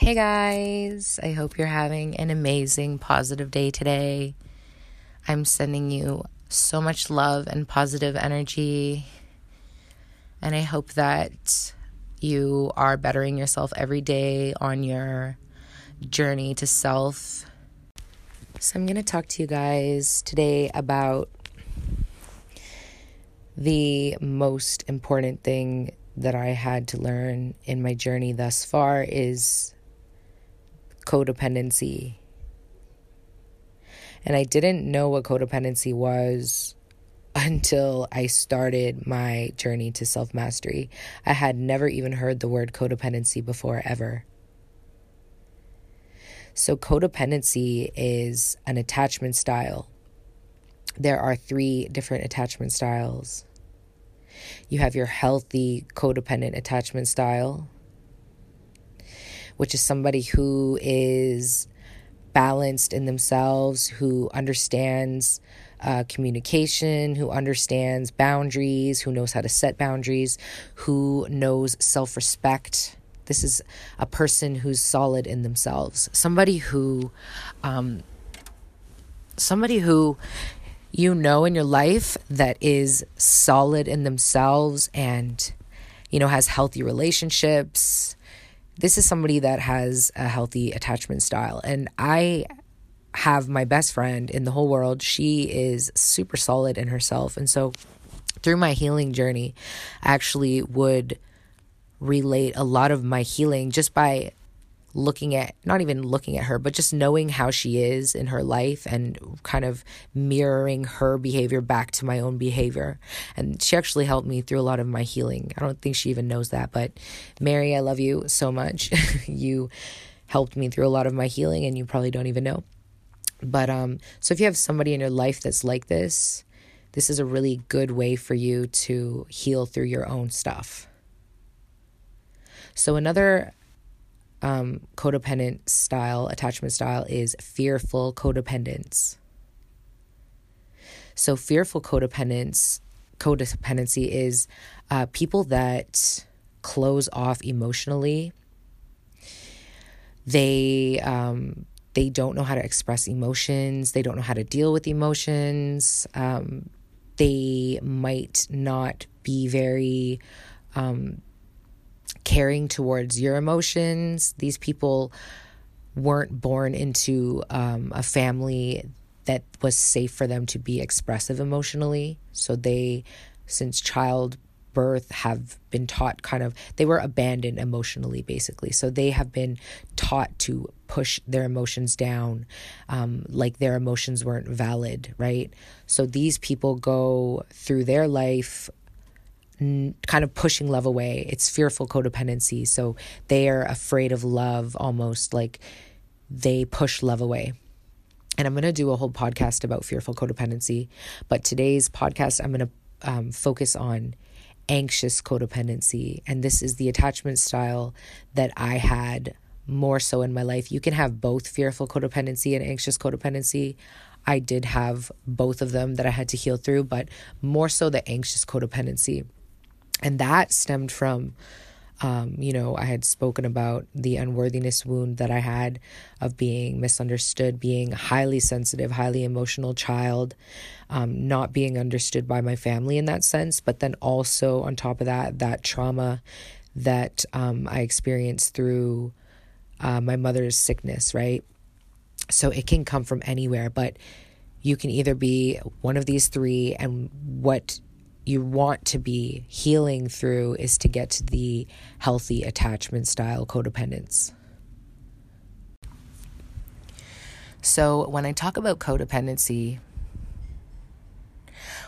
Hey guys, I hope you're having an amazing, positive day today. I'm sending you so much love and positive energy, and I hope that you are bettering yourself every day on your journey to self. So, I'm going to talk to you guys today about the most important thing that I had to learn in my journey thus far is codependency. And I didn't know what codependency was until I started my journey to self mastery. I had never even heard the word codependency before, ever. So, codependency is an attachment style. There are three different attachment styles. You have your healthy codependent attachment style, which is somebody who is balanced in themselves, who understands uh, communication, who understands boundaries, who knows how to set boundaries, who knows self respect. This is a person who's solid in themselves. Somebody who, um, somebody who you know in your life that is solid in themselves and, you know, has healthy relationships, this is somebody that has a healthy attachment style. And I have my best friend in the whole world. She is super solid in herself. And so through my healing journey, I actually would relate a lot of my healing just by looking at not even looking at her but just knowing how she is in her life and kind of mirroring her behavior back to my own behavior. And she actually helped me through a lot of my healing. I don't think she even knows that but mary i love you so much. You helped me through a lot of my healing and you probably don't even know. But um so if you have somebody in your life that's like this this is a really good way for you to heal through your own stuff. So another um, codependent style, attachment style, is fearful codependence. So, fearful codependence, codependency is uh, people that close off emotionally. They um, they don't know how to express emotions. They don't know how to deal with emotions. Um, they might not be very um, caring towards your emotions. These people weren't born into um, a family that was safe for them to be expressive emotionally. So they, since child birth, have been taught kind of, they were abandoned emotionally, basically. So they have been taught to push their emotions down, um, like their emotions weren't valid, right? So these people go through their life kind of pushing love away. It's fearful codependency. So they are afraid of love almost like they push love away. And I'm going to do a whole podcast about fearful codependency. But today's podcast, I'm going to um, focus on anxious codependency. And this is the attachment style that I had more so in my life. You can have both fearful codependency and anxious codependency. I did have both of them that I had to heal through, but more so the anxious codependency. And that stemmed from, um, you know, I had spoken about the unworthiness wound that I had of being misunderstood, being a highly sensitive, highly emotional child, um, not being understood by my family in that sense. But then also, on top of that, that trauma that um, I experienced through uh, my mother's sickness, right? So it can come from anywhere, but you can either be one of these three, and what you want to be healing through is to get to the healthy attachment style codependence. So, when I talk about codependency,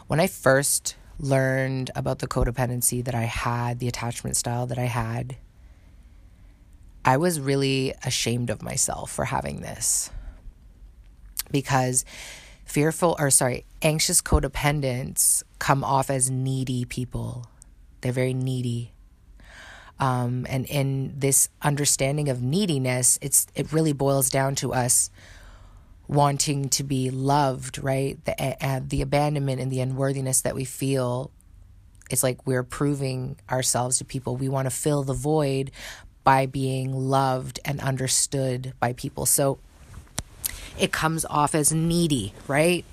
when I first learned about the codependency that I had, the attachment style that I had, I was really ashamed of myself for having this. Because fearful, or sorry, anxious codependents come off as needy people. They're very needy. Um, and in this understanding of neediness, it's it really boils down to us wanting to be loved, right? The uh, the abandonment and the unworthiness that we feel. It's like we're proving ourselves to people. We want to fill the void by being loved and understood by people. So it comes off as needy, right?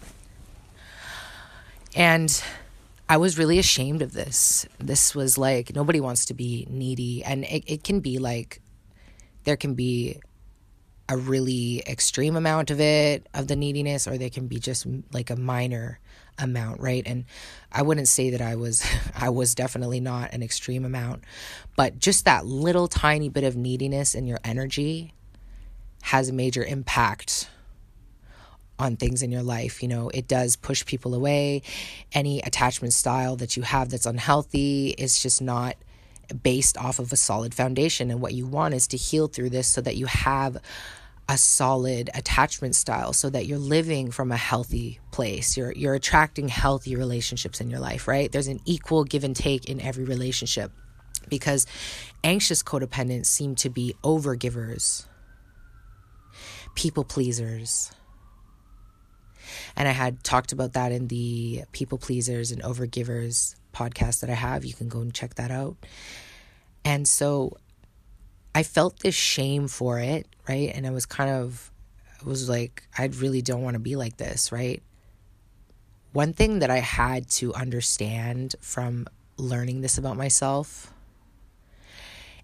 And I was really ashamed of this. This was like, nobody wants to be needy. And it, it can be like, there can be a really extreme amount of it, of the neediness, or there can be just like a minor amount, right? And I wouldn't say that I was I was definitely not an extreme amount, but just that little tiny bit of neediness in your energy has a major impact on things in your life. You know, it does push people away. Any attachment style that you have that's unhealthy is just not based off of a solid foundation. And what you want is to heal through this so that you have a solid attachment style so that you're living from a healthy place. You're you're attracting healthy relationships in your life, right? There's an equal give and take in every relationship. Because anxious codependents seem to be overgivers, people pleasers. And I had talked about that in the people pleasers and overgivers podcast that I have. You can go and check that out. And so I felt this shame for it, right? And I was kind of, I was like, I really don't want to be like this, right? One thing that I had to understand from learning this about myself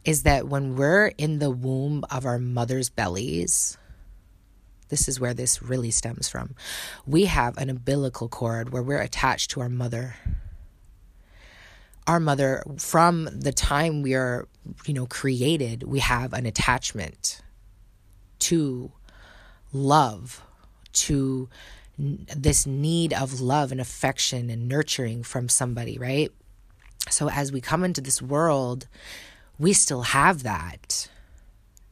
is that when we're in the womb of our mother's bellies, this is where this really stems from. We have an umbilical cord where we're attached to our mother. Our mother from the time we are you know created we have an attachment to love to this need of love and affection and nurturing from somebody right? So as we come into this world we still have that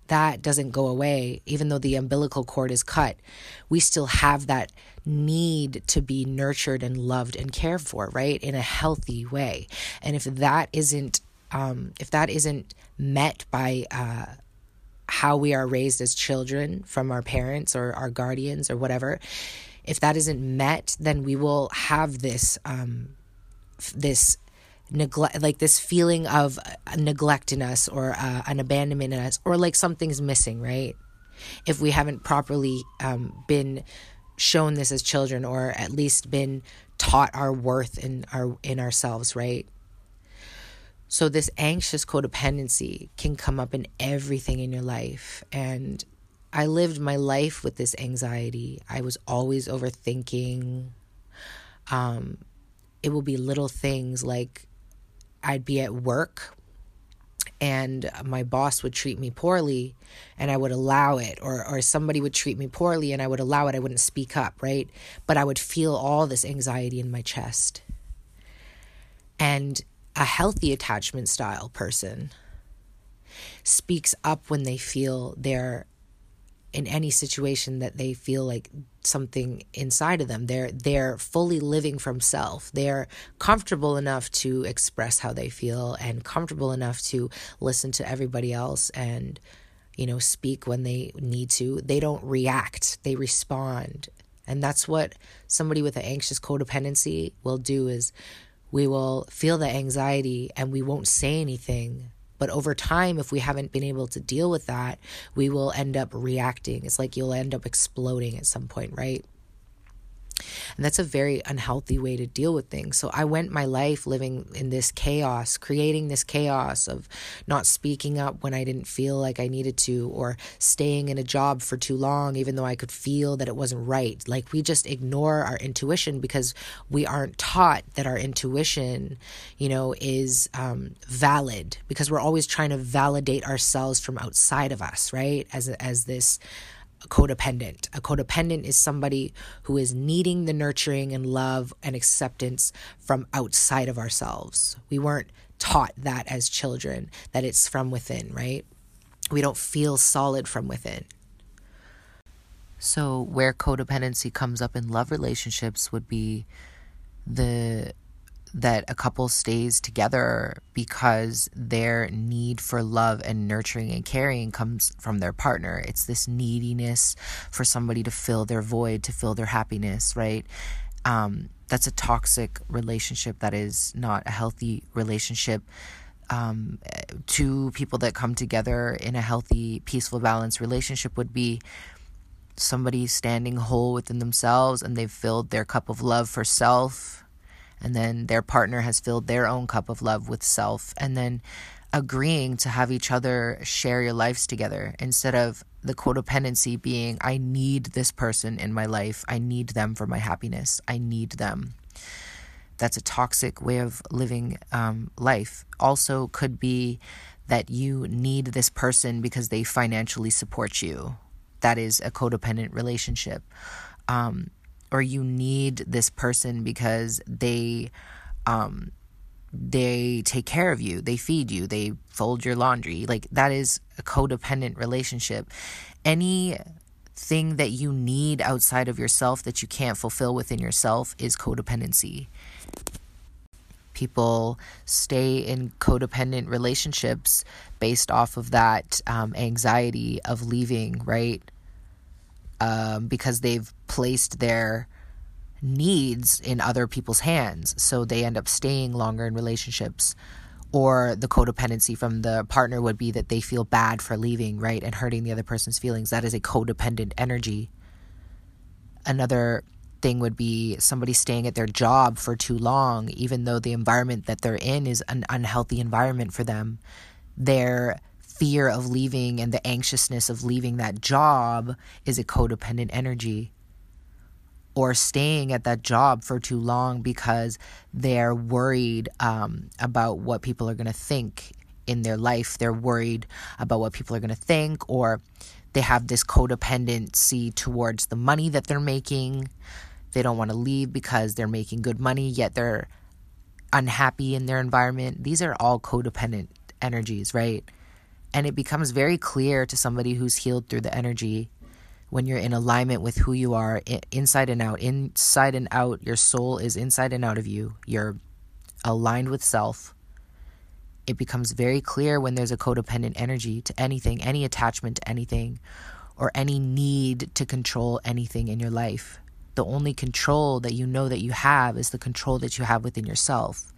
that doesn't go away even though the umbilical cord is cut we still have that need to be nurtured and loved and cared for, right? In a healthy way. And if that isn't um, if that isn't met by uh, how we are raised as children from our parents or our guardians or whatever, if that isn't met, then we will have this um, this neglect like this feeling of neglect in us or uh, an abandonment in us or like something's missing right if we haven't properly um, been shown this as children or at least been taught our worth in our in ourselves, right? So this anxious codependency can come up in everything in your life and I lived my life with this anxiety. I was always overthinking. Um, it will be little things like I'd be at work and my boss would treat me poorly and I would allow it or or somebody would treat me poorly and I would allow it I wouldn't speak up right? But I would feel all this anxiety in my chest. And a healthy attachment style person speaks up when they feel they're in any situation that they feel like something inside of them. They're they're fully living from self. They're comfortable enough to express how they feel and comfortable enough to listen to everybody else and you know speak when they need to. They don't react. They respond. And that's what somebody with an anxious codependency will do is we will feel the anxiety and we won't say anything but over time, if we haven't been able to deal with that, we will end up reacting. It's like you'll end up exploding at some point, right? And that's a very unhealthy way to deal with things. So I went my life living in this chaos, creating this chaos of not speaking up when I didn't feel like I needed to, or staying in a job for too long, even though I could feel that it wasn't right. Like we just ignore our intuition because we aren't taught that our intuition, you know, is um, valid because we're always trying to validate ourselves from outside of us, right? As, as this a codependent. A codependent is somebody who is needing the nurturing and love and acceptance from outside of ourselves. We weren't taught that as children, that it's from within, right? We don't feel solid from within. So, where codependency comes up in love relationships would be the that a couple stays together because their need for love and nurturing and caring comes from their partner. It's this neediness for somebody to fill their void, to fill their happiness, right? Um, that's a toxic relationship. That is not a healthy relationship. um, two people that come together in a healthy, peaceful, balanced relationship would be somebody standing whole within themselves and they've filled their cup of love for self, and then their partner has filled their own cup of love with self, and then agreeing to have each other share your lives together instead of the codependency being, I need this person in my life. I need them for my happiness. I need them. That's a toxic way of living um, life. Also, could be that you need this person because they financially support you. That is a codependent relationship. Um, or you need this person because they um, they take care of you, they feed you, they fold your laundry. Like that is a codependent relationship. Anything that you need outside of yourself that you can't fulfill within yourself is codependency. People stay in codependent relationships based off of that um, anxiety of leaving, right? Um, because they've placed their needs in other people's hands. So they end up staying longer in relationships. Or the codependency from the partner would be that they feel bad for leaving, right? And hurting the other person's feelings. That is a codependent energy. Another thing would be somebody staying at their job for too long, even though the environment that they're in is an unhealthy environment for them. Their fear of leaving and the anxiousness of leaving that job is a codependent energy or staying at that job for too long because they're worried um, about what people are going to think in their life. They're worried about what people are going to think, or they have this codependency towards the money that they're making. They don't want to leave because they're making good money, yet they're unhappy in their environment. These are all codependent energies, right? And it becomes very clear to somebody who's healed through the energy when you're in alignment with who you are inside and out. Inside and out, your soul is inside and out of you. You're aligned with self. It becomes very clear when there's a codependent energy to anything, any attachment to anything, or any need to control anything in your life. The only control that you know that you have is the control that you have within yourself.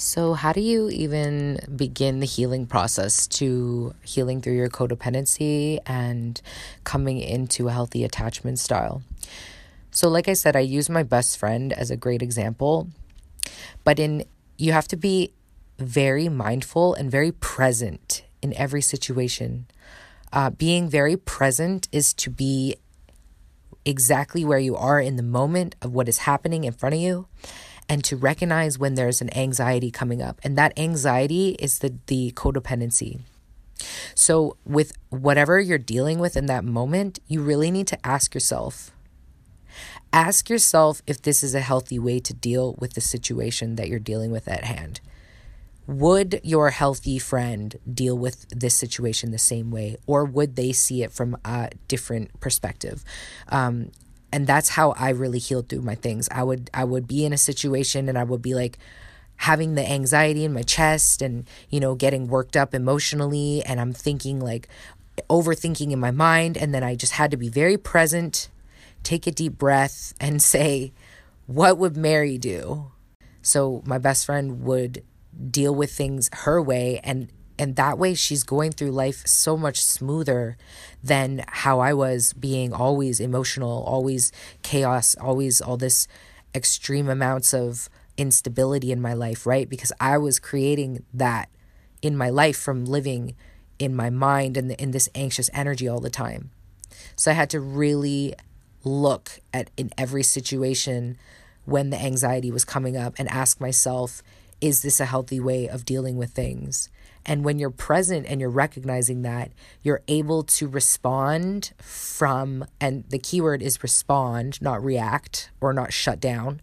So, how do you even begin the healing process to healing through your codependency and coming into a healthy attachment style? So, like I said, I use my best friend as a great example, but in you have to be very mindful and very present in every situation. Uh, being very present is to be exactly where you are in the moment of what is happening in front of you and to recognize when there's an anxiety coming up. And that anxiety is the, the codependency. So, with whatever you're dealing with in that moment, you really need to ask yourself ask yourself if this is a healthy way to deal with the situation that you're dealing with at hand. Would your healthy friend deal with this situation the same way, or would they see it from a different perspective? Um, and that's how I really healed through my things. I would I would be in a situation and I would be like having the anxiety in my chest and you know getting worked up emotionally and I'm thinking like overthinking in my mind and then I just had to be very present, take a deep breath and say what would Mary do? So my best friend would deal with things her way and and that way she's going through life so much smoother than how I was being always emotional, always chaos, always all this extreme amounts of instability in my life, right? Because I was creating that in my life from living in my mind and in this anxious energy all the time. So I had to really look at in every situation when the anxiety was coming up and ask myself, is this a healthy way of dealing with things? And when you're present and you're recognizing that, you're able to respond from, and the keyword is respond, not react or not shut down.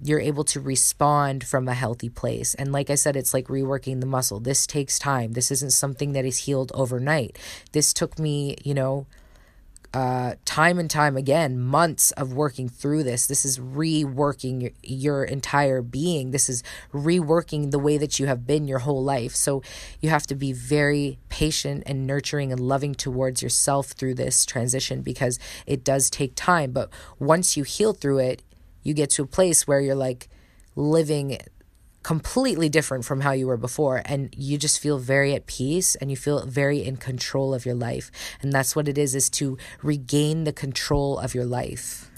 You're able to respond from a healthy place. And like I said, it's like reworking the muscle. This takes time. This isn't something that is healed overnight. This took me, you know, uh, time and time again, months of working through this. This is reworking your, your entire being. This is reworking the way that you have been your whole life. So you have to be very patient and nurturing and loving towards yourself through this transition because it does take time. But once you heal through it, you get to a place where you're like living completely different from how you were before and you just feel very at peace and you feel very in control of your life. And that's what it is is to regain the control of your life.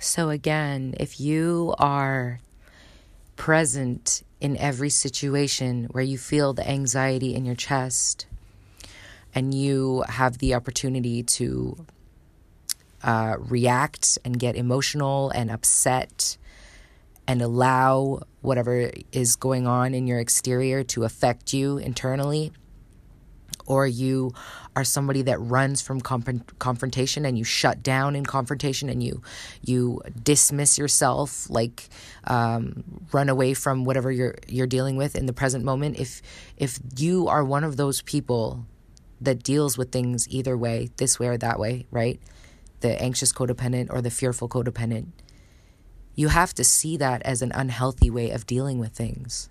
So again if you are present in every situation where you feel the anxiety in your chest and you have the opportunity to uh, react and get emotional and upset and allow whatever is going on in your exterior to affect you internally or you are somebody that runs from confrontation and you shut down in confrontation and you you dismiss yourself like um, run away from whatever you're you're dealing with in the present moment. If if you are one of those people that deals with things either way this way or that way right? The anxious codependent or the fearful codependent you have to see that as an unhealthy way of dealing with things.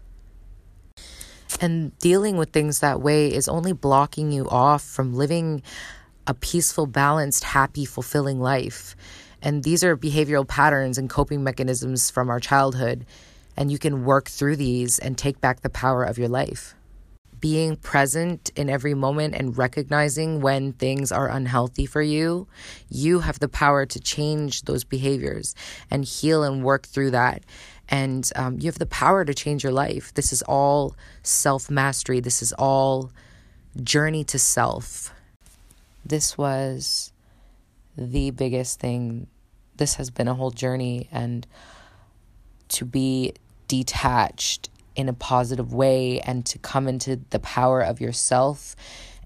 And dealing with things that way is only blocking you off from living a peaceful, balanced, happy, fulfilling life. And these are behavioral patterns and coping mechanisms from our childhood. And you can work through these and take back the power of your life being present in every moment and recognizing when things are unhealthy for you, you have the power to change those behaviors and heal and work through that. And um, you have the power to change your life. This is all self mastery, this is all journey to self. This was the biggest thing. This has been a whole journey, and to be detached in a positive way and to come into the power of yourself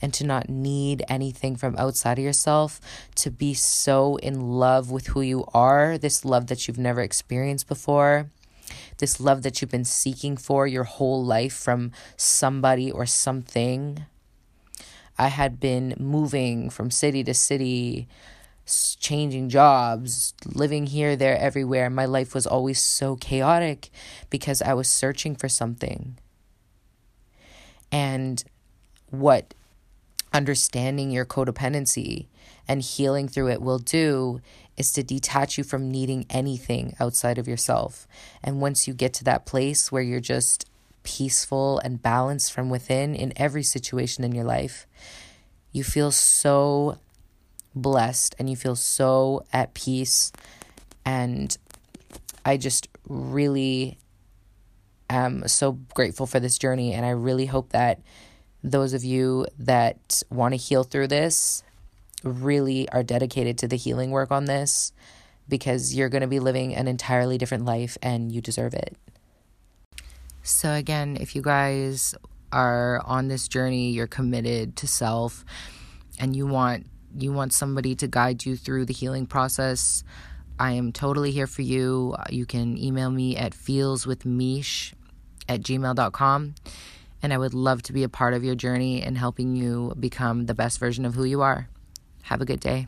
and to not need anything from outside of yourself, to be so in love with who you are, this love that you've never experienced before, this love that you've been seeking for your whole life from somebody or something. I had been moving from city to city, changing jobs, living here, there, everywhere. My life was always so chaotic because I was searching for something. And what understanding your codependency and healing through it will do is to detach you from needing anything outside of yourself. And once you get to that place where you're just peaceful and balanced from within in every situation in your life, you feel so blessed and you feel so at peace. And I just really am so grateful for this journey. And I really hope that those of you that want to heal through this really are dedicated to the healing work on this because you're going to be living an entirely different life and you deserve it. So, again, if you guys are on this journey, you're committed to self, and you want you want somebody to guide you through the healing process, I am totally here for you. You can email me at feelswithmish at gmail.com. And I would love to be a part of your journey and helping you become the best version of who you are. Have a good day.